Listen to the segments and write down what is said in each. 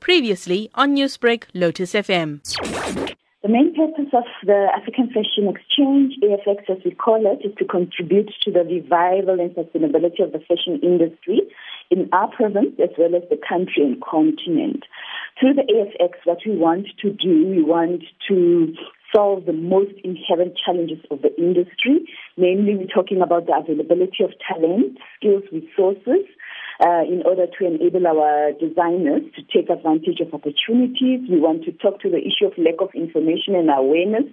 Previously on Newsbreak, Lotus FM. The main purpose of the African Fashion Exchange, AFX as we call it, is to contribute to the revival and sustainability of the fashion industry in our province as well as the country and continent. Through the AFX, what we want to do, we want to solve the most inherent challenges of the industry. Namely, we're talking about the availability of talent, skills, resources, uh, in order to enable our designers to take advantage of opportunities. We want to talk to the issue of lack of information and awareness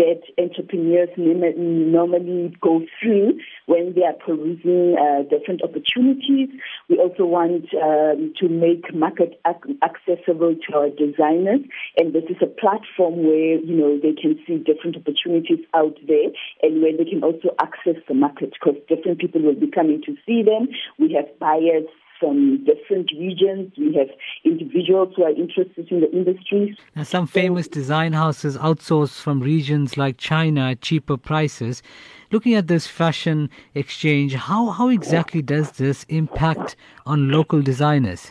that entrepreneurs normally go through when they are perusing uh, different opportunities. We also want um, to make market ac- accessible to our designers, and this is a platform where you know they can see different opportunities out there, and where they can also access the market because different people will be coming to see them. We have buyers from different regions. We have individuals who are interested in the industries. Now, some famous design houses outsource from regions like China at cheaper prices. Looking at this fashion exchange, how, how exactly does this impact on local designers?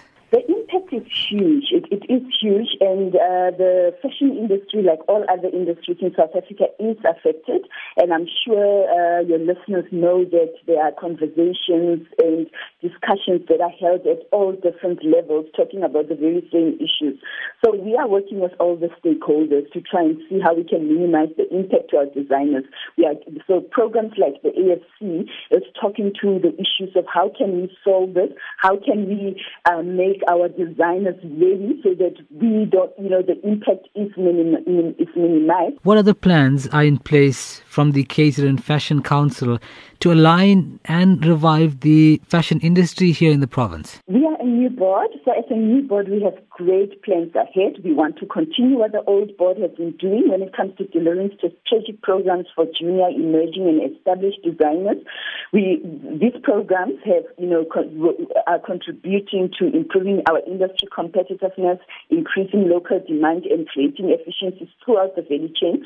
Huge. It, it is huge, and uh, the fashion industry, like all other industries in South Africa, is affected. And I'm sure uh, your listeners know that there are conversations and discussions that are held at all different levels talking about the very same issues. So we are working with all the stakeholders to try and see how we can minimize the impact to our designers. We are, so programs like the AFC is talking to the issues of how can we solve this, how can we uh, make our designers ready so that we don't, you know, the impact is minimized. What other plans are in place from the KZN Fashion Council to align and revive the fashion industry here in the province? We are a new board, so as a new board, we have great plans ahead. We want to continue what the old board has been doing when it comes to delivering strategic programs for junior, emerging, and established designers. We these programs have, you know, are contributing to improving our industry competitiveness, increasing local demand, and creating efficiencies throughout the value chain.